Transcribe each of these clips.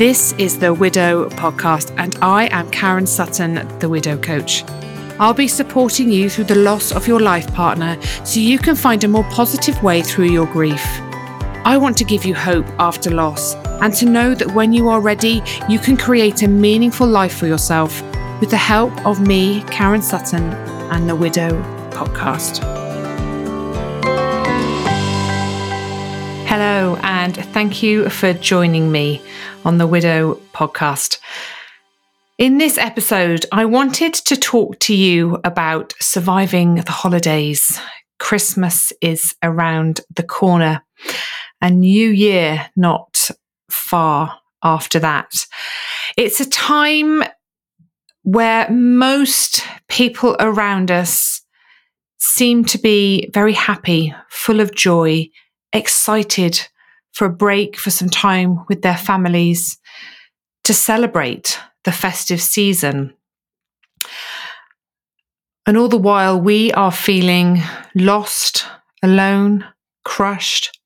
This is the Widow Podcast, and I am Karen Sutton, the Widow Coach. I'll be supporting you through the loss of your life partner so you can find a more positive way through your grief. I want to give you hope after loss and to know that when you are ready, you can create a meaningful life for yourself with the help of me, Karen Sutton, and the Widow Podcast. Hello, and thank you for joining me on the Widow podcast. In this episode, I wanted to talk to you about surviving the holidays. Christmas is around the corner, and New Year not far after that. It's a time where most people around us seem to be very happy, full of joy, excited for a break, for some time with their families to celebrate the festive season. And all the while, we are feeling lost, alone, crushed.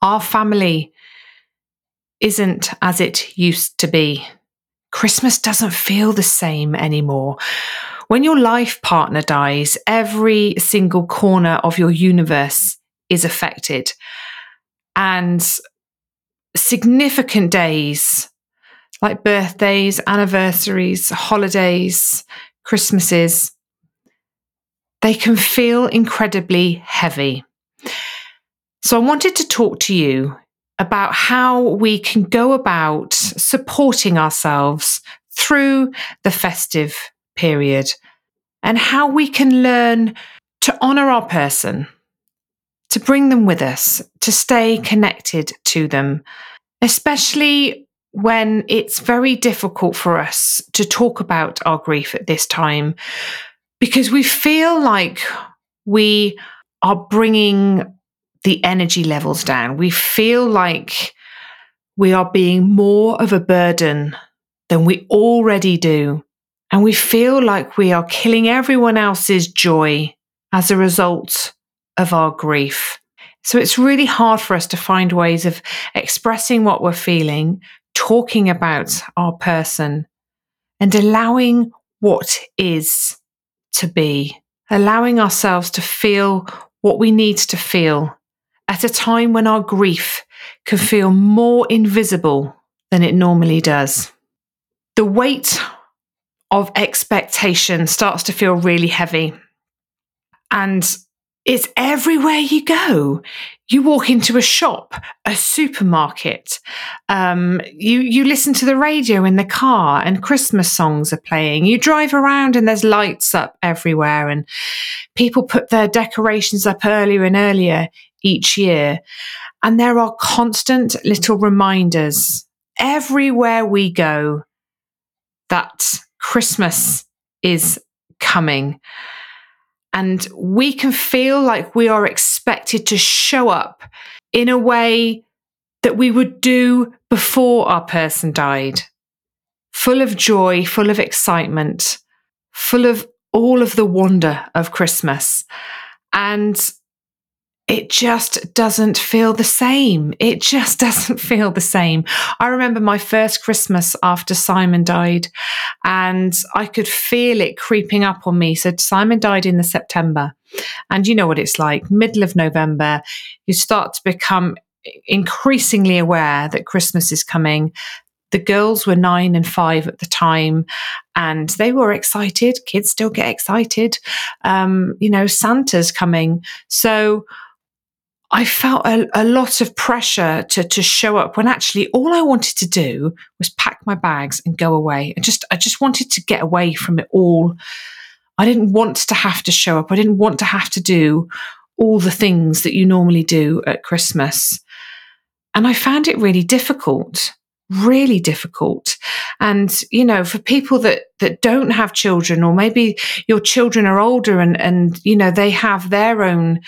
Our family isn't as it used to be. Christmas doesn't feel the same anymore. When your life partner dies, every single corner of your universe is affected and significant days like birthdays, anniversaries, holidays, Christmases, they can feel incredibly heavy. So, I wanted to talk to you about how we can go about supporting ourselves through the festive period and how we can learn to honour our person to bring them with us, to stay connected to them, especially when it's very difficult for us to talk about our grief at this time because we feel like we are bringing the energy levels down. We feel like we are being more of a burden than we already do. And we feel like we are killing everyone else's joy as a result of our grief. So it's really hard for us to find ways of expressing what we're feeling, talking about our person, and allowing what is to be, allowing ourselves to feel what we need to feel at a time when our grief can feel more invisible than it normally does. The weight of expectation starts to feel really heavy. And it's everywhere you go. You walk into a shop, a supermarket. Um, you you listen to the radio in the car, and Christmas songs are playing. You drive around, and there's lights up everywhere, and people put their decorations up earlier and earlier each year. And there are constant little reminders everywhere we go that Christmas is coming. And we can feel like we are expected to show up in a way that we would do before our person died, full of joy, full of excitement, full of all of the wonder of Christmas. And it just doesn't feel the same. It just doesn't feel the same. I remember my first Christmas after Simon died, and I could feel it creeping up on me. So, Simon died in the September, and you know what it's like middle of November, you start to become increasingly aware that Christmas is coming. The girls were nine and five at the time, and they were excited. Kids still get excited. Um, you know, Santa's coming. So, I felt a, a, lot of pressure to to show up when actually all I wanted to do was pack my bags and go away. I just I just wanted to get away from it all. I didn't want to have to show up. I didn't want to have to do all the things that you normally do at Christmas. And I found it really difficult really difficult. And you know for people that that don't have children or maybe your children are older and and you know they have their own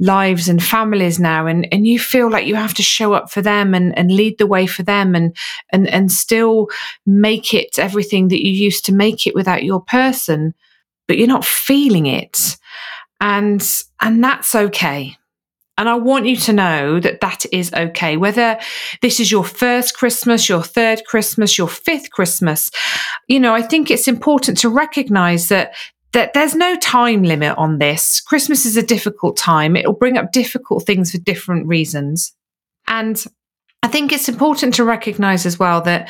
lives and families now and and you feel like you have to show up for them and and lead the way for them and and and still make it everything that you used to make it without your person but you're not feeling it. And and that's okay And I want you to know that that is okay. Whether this is your first Christmas, your third Christmas, your fifth Christmas, you know, I think it's important to recognize that that there's no time limit on this. Christmas is a difficult time. It will bring up difficult things for different reasons. And I think it's important to recognize as well that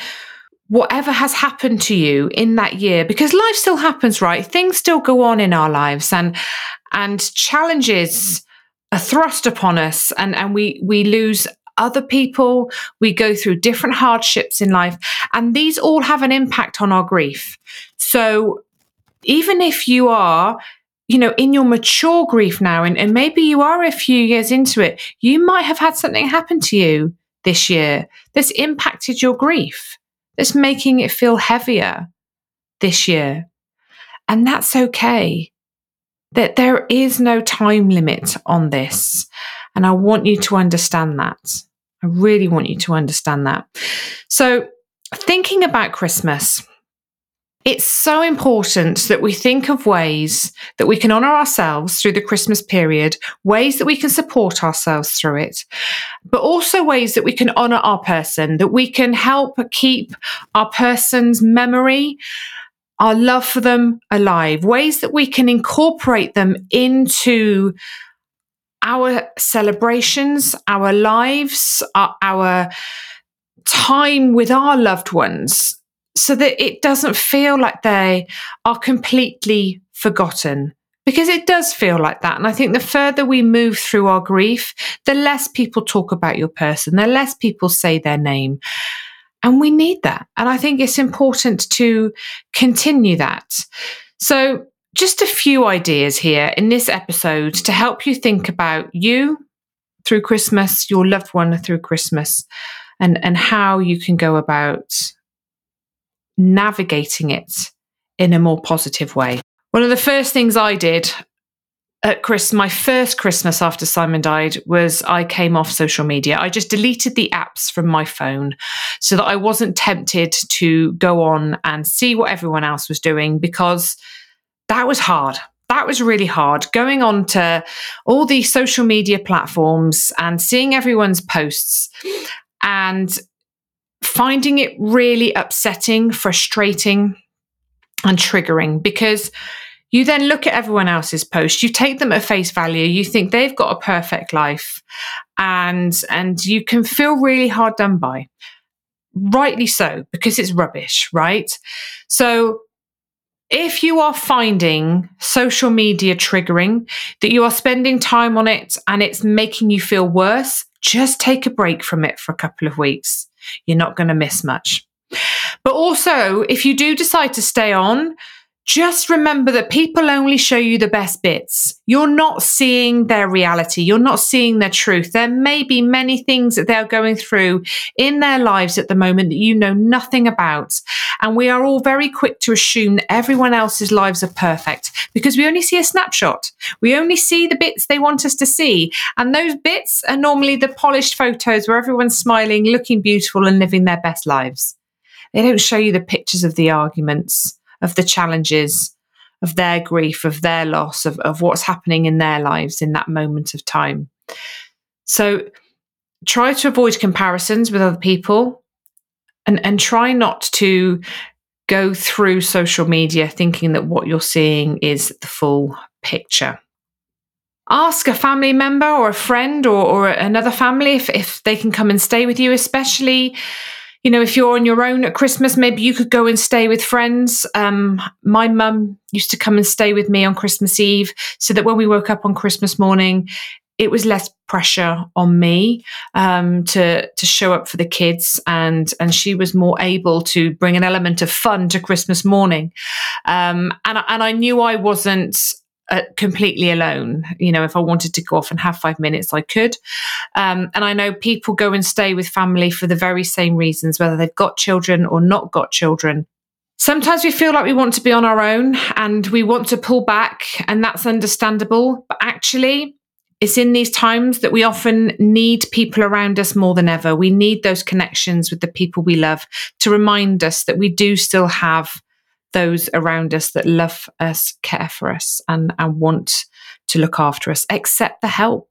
whatever has happened to you in that year because life still happens right things still go on in our lives and and challenges are thrust upon us and and we we lose other people. We go through different hardships in life and these all have an impact on our grief. So even if you are you know in your mature grief now and, and maybe you are a few years into it you might have had something happen to you this year that's impacted your grief that's making it feel heavier this year. And that's okay that there is no time limit on this. And I want you to understand that. I really want you to understand that. So, thinking about Christmas, it's so important that we think of ways that we can honor ourselves through the Christmas period, ways that we can support ourselves through it, but also ways that we can honor our person, that we can help keep our person's memory our love for them alive, ways that we can incorporate them into our celebrations, our lives, our, our, time with our loved ones, so that it doesn't feel like they are completely forgotten. Because it does feel like that. And I think the further we move through our grief, the less people talk about your person, the less people say their name. And we need that. And I think it's important to continue that. So, just a few ideas here in this episode to help you think about you through Christmas, your loved one through Christmas, and, and how you can go about navigating it in a more positive way. One of the first things I did at Chris, my first Christmas after Simon died was I came off social media. I just deleted the apps from my phone so that I wasn't tempted to go on and see what everyone else was doing because that was hard. That was really hard going on to all the social media platforms and seeing everyone's posts and finding it really upsetting, frustrating, and triggering because you then look at everyone else's post, you take them at face value, you think they've got a perfect life, and and you can feel really hard done by. Rightly so, because it's rubbish, right? So if you are finding social media triggering, that you are spending time on it and it's making you feel worse, just take a break from it for a couple of weeks. You're not going to miss much. But also, if you do decide to stay on, just remember that people only show you the best bits. You're not seeing their reality. You're not seeing their truth. There may be many things that they're going through in their lives at the moment that you know nothing about. And we are all very quick to assume that everyone else's lives are perfect because we only see a snapshot. We only see the bits they want us to see. And those bits are normally the polished photos where everyone's smiling, looking beautiful, and living their best lives. They don't show you the pictures of the arguments of the challenges of their grief, of their loss, of, of what's happening in their lives in that moment of time. So try to avoid comparisons with other people and, and try not to go through social media thinking that what you're seeing is the full picture. Ask a family member or a friend or, or another family if, if they can come and stay with you, especially you know, if you're on your own at Christmas, maybe you could go and stay with friends. Um, my mum used to come and stay with me on Christmas Eve so that when we woke up on Christmas morning, it was less pressure on me um, to to show up for the kids, and and she was more able to bring an element of fun to Christmas morning, um, and and I knew I wasn't uh, completely alone. You know, if I wanted to go off and have five minutes, I could. Um, and I know people go and stay with family for the very same reasons, whether they've got children or not got children. Sometimes we feel like we want to be on our own and we want to pull back, and that's understandable. But actually, it's in these times that we often need people around us more than ever. We need those connections with the people we love to remind us that we do still have those around us that love us, care for us, and, and want to look after us. Accept the help.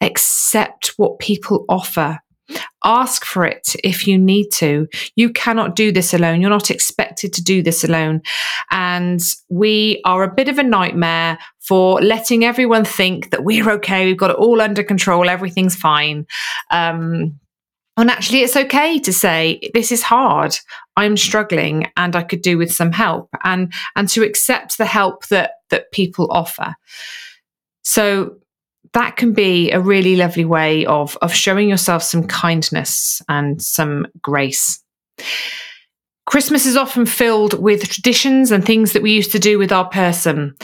Accept what people offer. Ask for it if you need to. You cannot do this alone. You're not expected to do this alone. And we are a bit of a nightmare for letting everyone think that we're okay, we've got it all under control, everything's fine. Um, and actually, it's okay to say, this is hard. I'm struggling and I could do with some help and, and to accept the help that, that people offer. So that can be a really lovely way of, of showing yourself some kindness and some grace. Christmas is often filled with traditions and things that we used to do with our person.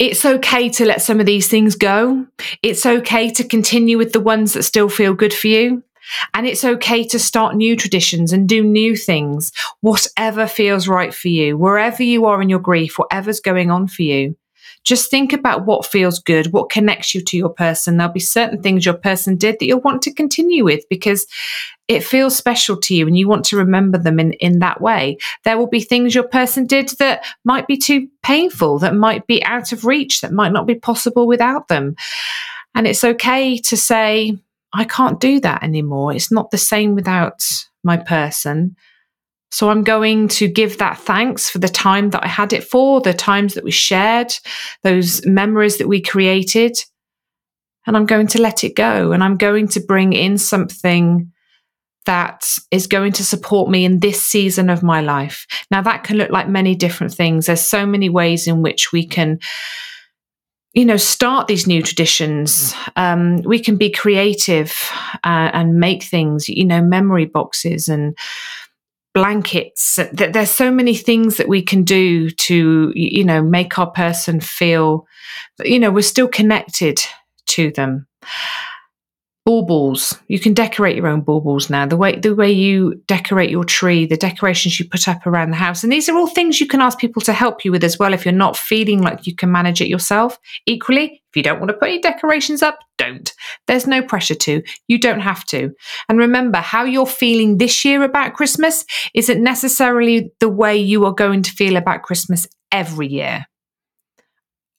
It's okay to let some of these things go. It's okay to continue with the ones that still feel good for you. And it's okay to start new traditions and do new things, whatever feels right for you, wherever you are in your grief, whatever's going on for you. Just think about what feels good, what connects you to your person. There'll be certain things your person did that you'll want to continue with because it feels special to you and you want to remember them in, in that way. There will be things your person did that might be too painful, that might be out of reach, that might not be possible without them. And it's okay to say, I can't do that anymore. It's not the same without my person. So I'm going to give that thanks for the time that I had it for, the times that we shared, those memories that we created. And I'm going to let it go. And I'm going to bring in something that is going to support me in this season of my life. Now, that can look like many different things. There's so many ways in which we can you know, start these new traditions. Um, we can be creative uh, and make things, you know, memory boxes and blankets. There's so many things that we can do to, you know, make our person feel, you know, we're still connected to them baubles. You can decorate your own baubles now. The way the way you decorate your tree, the decorations you put up around the house. And these are all things you can ask people to help you with as well if you're not feeling like you can manage it yourself. Equally, if you don't want to put any decorations up, don't. There's no pressure to. You don't have to. And remember, how you're feeling this year about Christmas isn't necessarily the way you are going to feel about Christmas every year.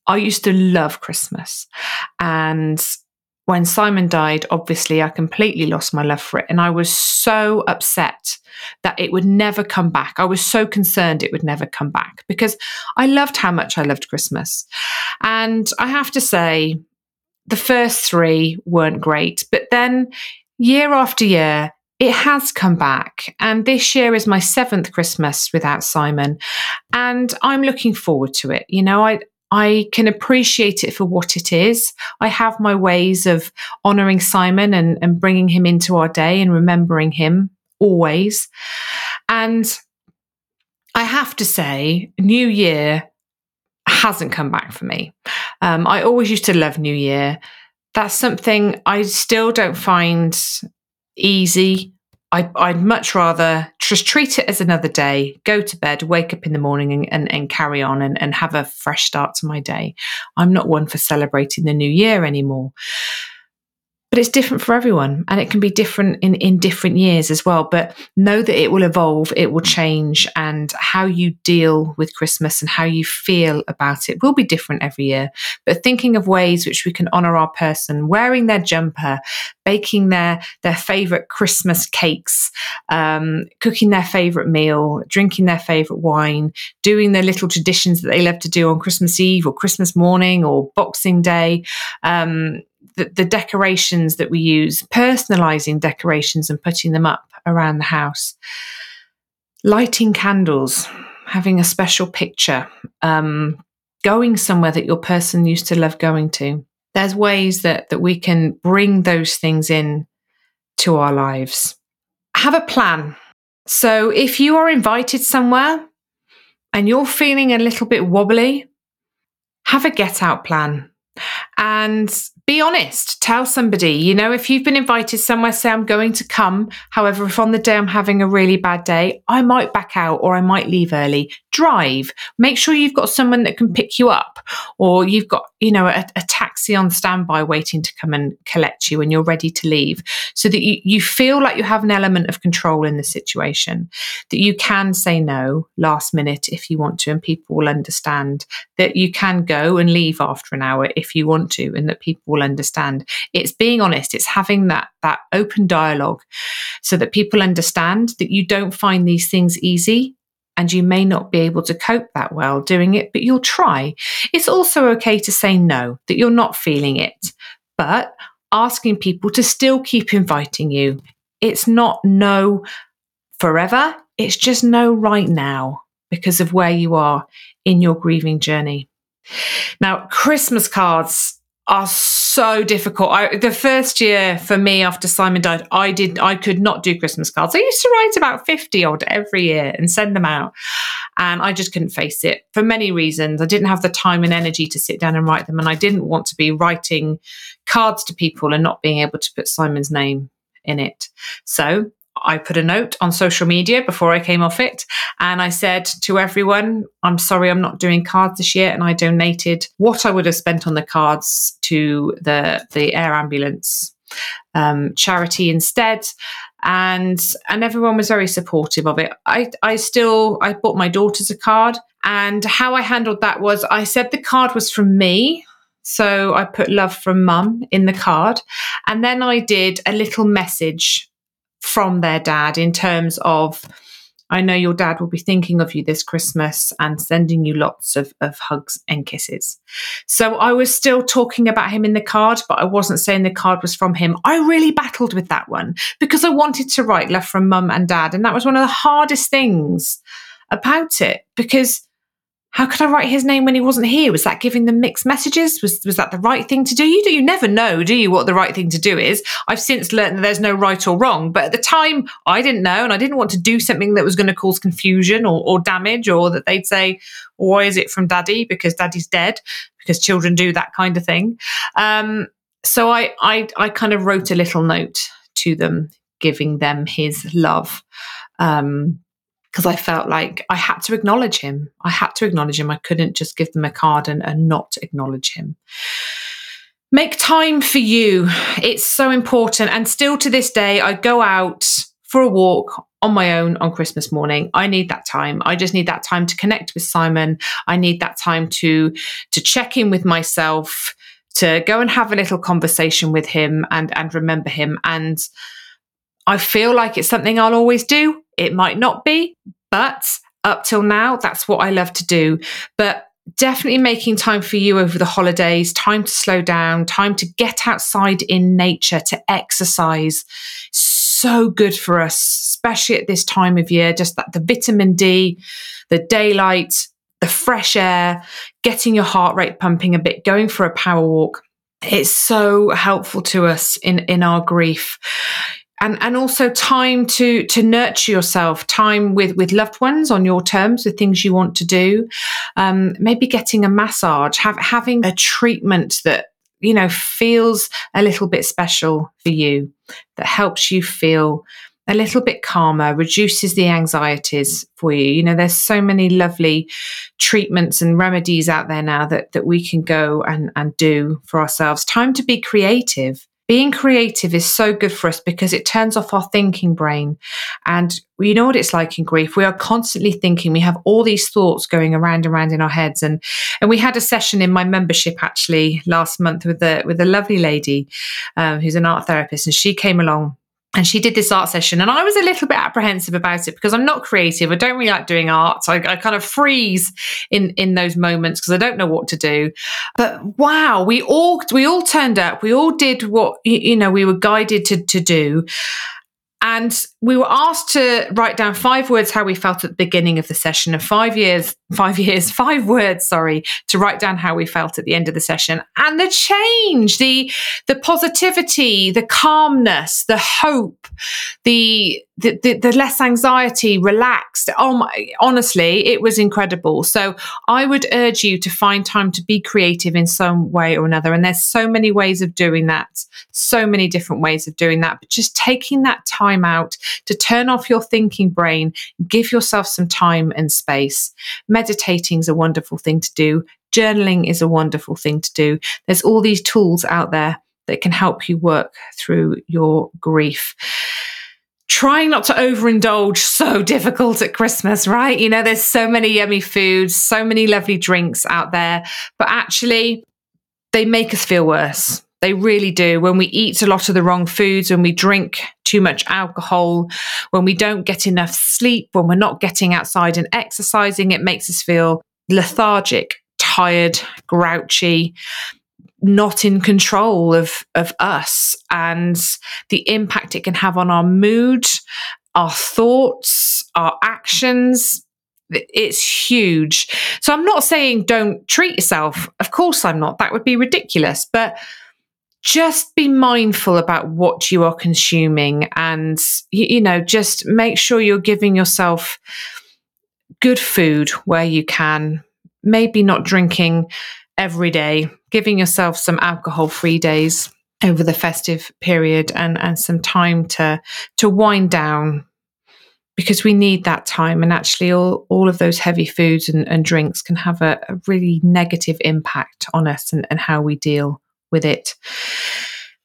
I used to love Christmas and when Simon died, obviously I completely lost my love for it. And I was so upset that it would never come back. I was so concerned it would never come back because I loved how much I loved Christmas. And I have to say, the first three weren't great. But then year after year, it has come back. And this year is my seventh Christmas without Simon. And I'm looking forward to it. You know, I, I can appreciate it for what it is. I have my ways of honoring Simon and, and bringing him into our day and remembering him always. And I have to say, New Year hasn't come back for me. Um, I always used to love New Year. That's something I still don't find easy I, I'd much rather just treat it as another day, go to bed, wake up in the morning and, and, and carry on and, and have a fresh start to my day. I'm not one for celebrating the new year anymore but it's different for everyone and it can be different in, in different years as well. But know that it will evolve, it will change, and how you deal with Christmas and how you feel about it will be different every year. But thinking of ways which we can honor our person, wearing their jumper, baking their, their favorite Christmas cakes, um, cooking their favorite meal, drinking their favorite wine, doing their little traditions that they love to do on Christmas Eve or Christmas morning or Boxing Day. Um, the, the decorations that we use, personalizing decorations and putting them up around the house, lighting candles, having a special picture, um, going somewhere that your person used to love going to. There's ways that, that we can bring those things in to our lives. Have a plan. So if you are invited somewhere and you're feeling a little bit wobbly, have a get out plan and be honest. Tell somebody, you know, if you've been invited somewhere, say, I'm going to come. However, if on the day I'm having a really bad day, I might back out or I might leave early. Drive. Make sure you've got someone that can pick you up, or you've got, you know, a, a, taxi on standby waiting to come and collect you when you're ready to leave, so that you, you feel like you have an element of control in the situation, that you can say no last minute if you want to, and people will understand that you can go and leave after an hour if you want to, and that people will understand. It's being honest, it's having that that open dialogue so that people understand that you don't find these things easy and you may not be able to cope that well doing it, but you'll try. It's also okay to say no, that you're not feeling it, but asking people to still keep inviting you. It's not no forever, it's just no right now because of where you are in your grieving journey. Now, Christmas cards are so difficult. I, the first year for me after Simon died, I did I could not do Christmas cards. I used to write about 50 odd every year and send them out. And I just couldn't face it for many reasons. I didn't have the time and energy to sit down and write them. And I didn't want to be writing cards to people and not being able to put Simon's name in it. So I put a note on social media before I came off it. And I said to everyone, I'm sorry, I'm not doing cards this year. And I donated what I would have spent on the cards to the, the air ambulance um, charity instead. And, and everyone was very supportive of it. I, I still, I bought my daughters a card. And how I handled that was I said the card was from me. So I put love from mum in the card. And then I did a little message from their dad in terms of I know your dad will be thinking of you this Christmas and sending you lots of, of hugs and kisses. So I was still talking about him in the card, but I wasn't saying the card was from him. I really battled with that one because I wanted to write love from mum and dad. And that was one of the hardest things about it because how could I write his name when he wasn't here? Was that giving them mixed messages? Was was that the right thing to do? You do you never know, do you, what the right thing to do is? I've since learned that there's no right or wrong, but at the time I didn't know, and I didn't want to do something that was going to cause confusion or, or damage, or that they'd say, "Why is it from Daddy?" Because Daddy's dead. Because children do that kind of thing. Um, so I, I I kind of wrote a little note to them, giving them his love. Um, because I felt like I had to acknowledge him. I had to acknowledge him. I couldn't just give them a card and, and not acknowledge him. Make time for you. It's so important. And still to this day, I go out for a walk on my own on Christmas morning. I need that time. I just need that time to connect with Simon. I need that time to to check in with myself, to go and have a little conversation with him and and remember him and I feel like it's something I'll always do. It might not be, but up till now, that's what I love to do. But definitely making time for you over the holidays, time to slow down, time to get outside in nature, to exercise. So good for us, especially at this time of year. Just that the vitamin D, the daylight, the fresh air, getting your heart rate pumping a bit, going for a power walk. It's so helpful to us in, in our grief and and also time to to nurture yourself time with with loved ones on your terms with things you want to do. Um, maybe getting a massage have, having a treatment that you know feels a little bit special for you that helps you feel a little bit calmer reduces the anxieties for you. You know there's so many lovely treatments and remedies out there now that that we can go and and do for ourselves. Time to be creative being creative is so good for us because it turns off our thinking brain. And you know what it's like in grief. We are constantly thinking. We have all these thoughts going around and around in our heads. And and we had a session in my membership actually last month with a with a lovely lady um, who's an art therapist, and she came along and she did this art session and i was a little bit apprehensive about it because i'm not creative. I don't really like doing art. I, I kind of freeze in in those moments because i don't know what to do. But wow we all we all turned up. We all did what you know we were guided to to do. And we were asked to write down five words how we felt at the beginning of the session and five years five years, five words, sorry, to write down how we felt at the end of the session. And the change, the the positivity, the calmness, the hope, the the, the, the less anxiety, relaxed. Oh my honestly, it was incredible. So I would urge you to find time to be creative in some way or another. And there's so many ways of doing that, so many different ways of doing that. But just taking that time out to turn off your thinking brain, give yourself some time and space meditating is a wonderful thing to do. Journaling is a wonderful thing to do. There's all these tools out there that can help you work through your grief trying not to overindulge so difficult at Christmas, right? You know, there's so many yummy foods, so many lovely drinks out there, but actually they make us feel worse. They really do. When we eat a lot of the wrong foods, when we drink too much alcohol, when we don't get enough sleep, when we're not getting outside and exercising, it makes us feel lethargic, tired, grouchy, not in control of, of us and the impact it can have on our mood, our thoughts, our actions, it's huge. So I'm not saying don't treat yourself. Of course I'm not. That would be ridiculous. But just be mindful about what you are consuming and you, know just make sure you're giving yourself good food where you can maybe not drinking every day giving yourself some alcohol free days over the festive period and and some time to to wind down because we need that time and actually all, all of those heavy foods and, and drinks can have a, a really negative impact on us and, and how we deal with it.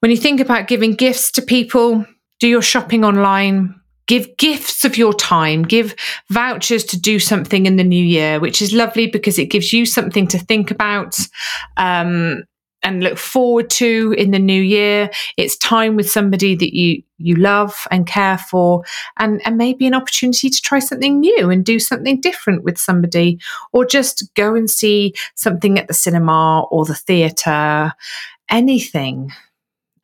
When you think about giving gifts to people, do your shopping online, give gifts of your time, give vouchers to do something in the new year, which is lovely because it gives you something to think about. Um, and look forward to in the new year. It's time with somebody that you you love and care for, and and maybe an opportunity to try something new and do something different with somebody, or just go and see something at the cinema or the theatre anything,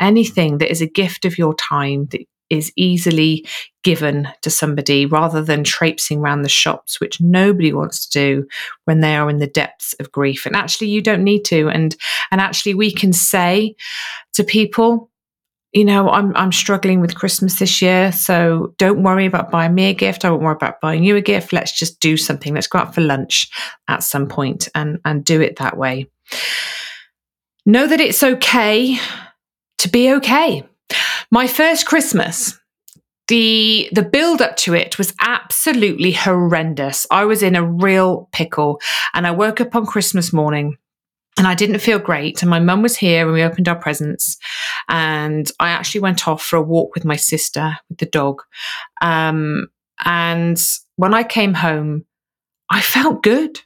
anything that is a gift of your time that is easily given to somebody rather than traipsing around the shops, which nobody wants to do when they are in the depths of grief. And actually, you don't need to. And and actually, we can say to people, you know, I'm I'm struggling with Christmas this year, so don't worry about buying me a gift. I won't worry about buying you a gift. Let's just do something. Let's go out for lunch at some point and and do it that way. Know that it's okay to be okay. My first Christmas, the the build up to it was absolutely horrendous. I was in a real pickle and I woke up on Christmas morning and I didn't feel great. And my mum was here and we opened our presents. And I actually went off for a walk with my sister with the dog. Um, and when I came home, I felt good.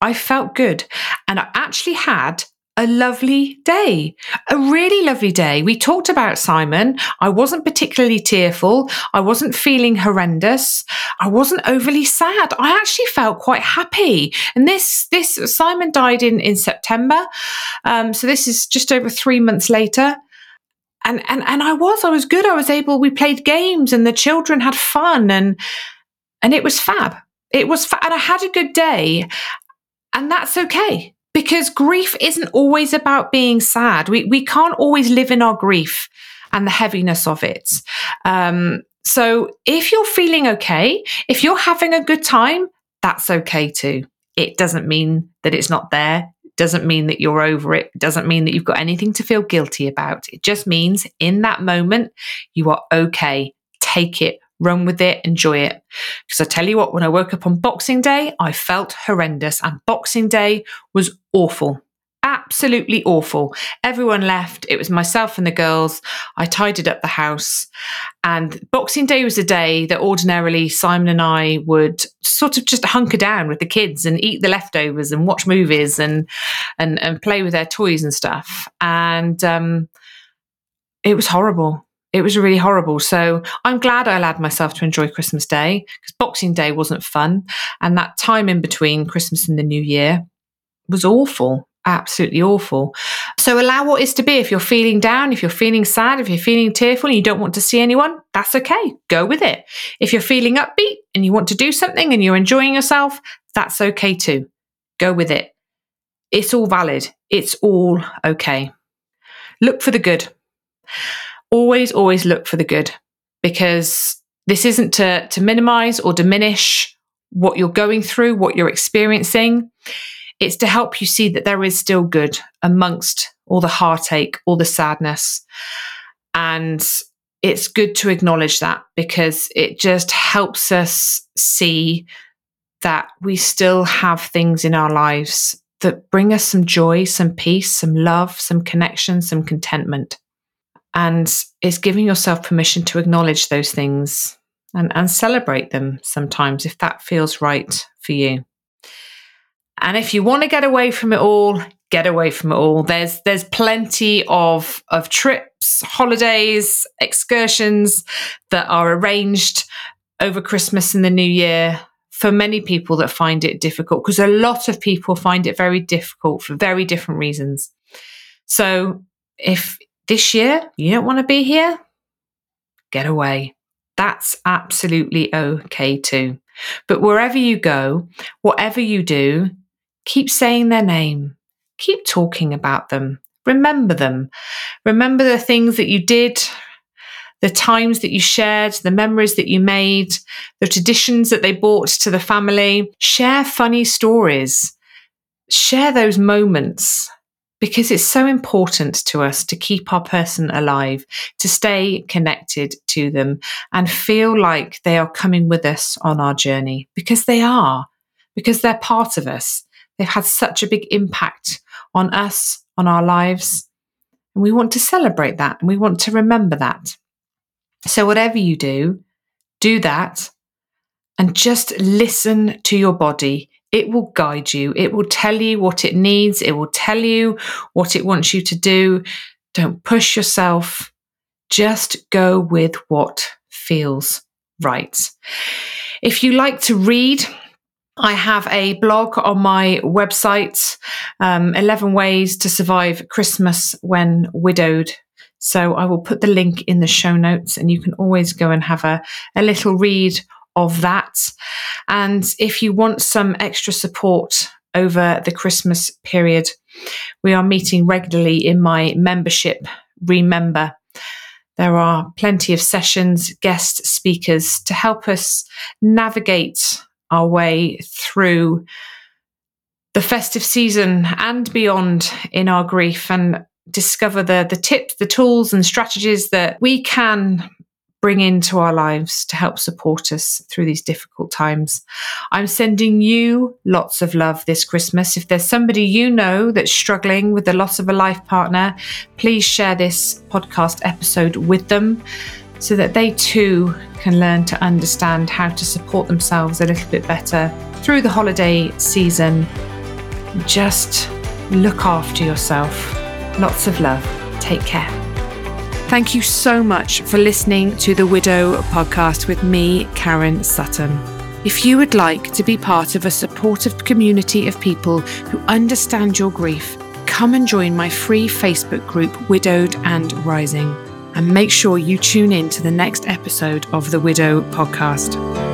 I felt good. And I actually had a lovely day, a really lovely day. We talked about Simon. I wasn't particularly tearful. I wasn't feeling horrendous. I wasn't overly sad. I actually felt quite happy. And this, this Simon died in in September, um, so this is just over three months later. And and and I was, I was good. I was able. We played games, and the children had fun, and and it was fab. It was, fa- and I had a good day, and that's okay because grief isn't always about being sad. We, we can't always live in our grief and the heaviness of it. Um, so if you're feeling okay, if you're having a good time, that's okay too. It doesn't mean that it's not there. It doesn't mean that you're over it. It doesn't mean that you've got anything to feel guilty about. It just means in that moment, you are okay. Take it, run with it, enjoy it. Because I tell you what, when I woke up on Boxing Day, I felt horrendous, and Boxing Day was awful. Absolutely awful. Everyone left. It was myself and the girls. I tidied up the house. And Boxing Day was a day that ordinarily Simon and I would sort of just hunker down with the kids and eat the leftovers and watch movies and and, and play with their toys and stuff. And um, it was horrible it was really horrible. So I'm glad I allowed myself to enjoy Christmas Day because Boxing Day wasn't fun. And that time in between Christmas and the New Year was awful, absolutely awful. So allow what is to be. If you're feeling down, if you're feeling sad, if you're feeling tearful and you don't want to see anyone, that's okay. Go with it. If you're feeling upbeat and you want to do something and you're enjoying yourself, That's okay too. Go with it. It's all valid. It's all okay. Look for the good. Always, always look for the good because this isn't to, to minimize or diminish what you're going through, what you're experiencing. It's to help you see that there is still good amongst all the heartache, all the sadness. And it's good to acknowledge that because it just helps us see that we still have things in our lives that bring us some joy, some peace, some love, some connection, some contentment. And it's giving yourself permission to acknowledge those things and, and celebrate them sometimes if that feels right for you. And if you want to get away from it all, get away from it all. There's there's plenty of of trips, holidays, excursions that are arranged over Christmas and the New Year for many people that find it difficult because a lot of people find it very difficult for very different reasons. So if this year you don't want to be here, get away. That's absolutely okay too. But wherever you go, whatever you do, keep saying their name, keep talking about them, remember them, remember the things that you did, the times that you shared, the memories that you made, the traditions that they brought to the family. Share funny stories, share those moments because it's so important to us to keep our person alive, to stay connected to them and feel like they are coming with us on our journey because they are, because they're part of us. They've had such a big impact on us, on our lives. And we want to celebrate that and we want to remember that. So, whatever you do, do that and just listen to your body. It will guide you, it will tell you what it needs, it will tell you what it wants you to do. Don't push yourself, just go with what feels right. If you like to read, I have a blog on my website, um, 11 Ways to Survive Christmas When Widowed. So I will put the link in the show notes and you can always go and have a, a little read of that. And if you want some extra support over the Christmas period, we are meeting regularly in my membership, Remember. There are plenty of sessions, guest speakers to help us navigate our way through the festive season and beyond in our grief and discover the the tips, the tools and strategies that we can bring into our lives to help support us through these difficult times. I'm sending you lots of love this Christmas. If there's somebody you know that's struggling with the loss of a life partner, please share this podcast episode with them so that they too can learn to understand how to support themselves a little bit better through the holiday season. Just look after yourself. Lots of love. Take care. Thank you so much for listening to the Widow podcast with me, Karen Sutton. If you would like to be part of a supportive community of people who understand your grief, come and join my free Facebook group, Widowed and Rising and make sure you tune in to the next episode of the Widow podcast.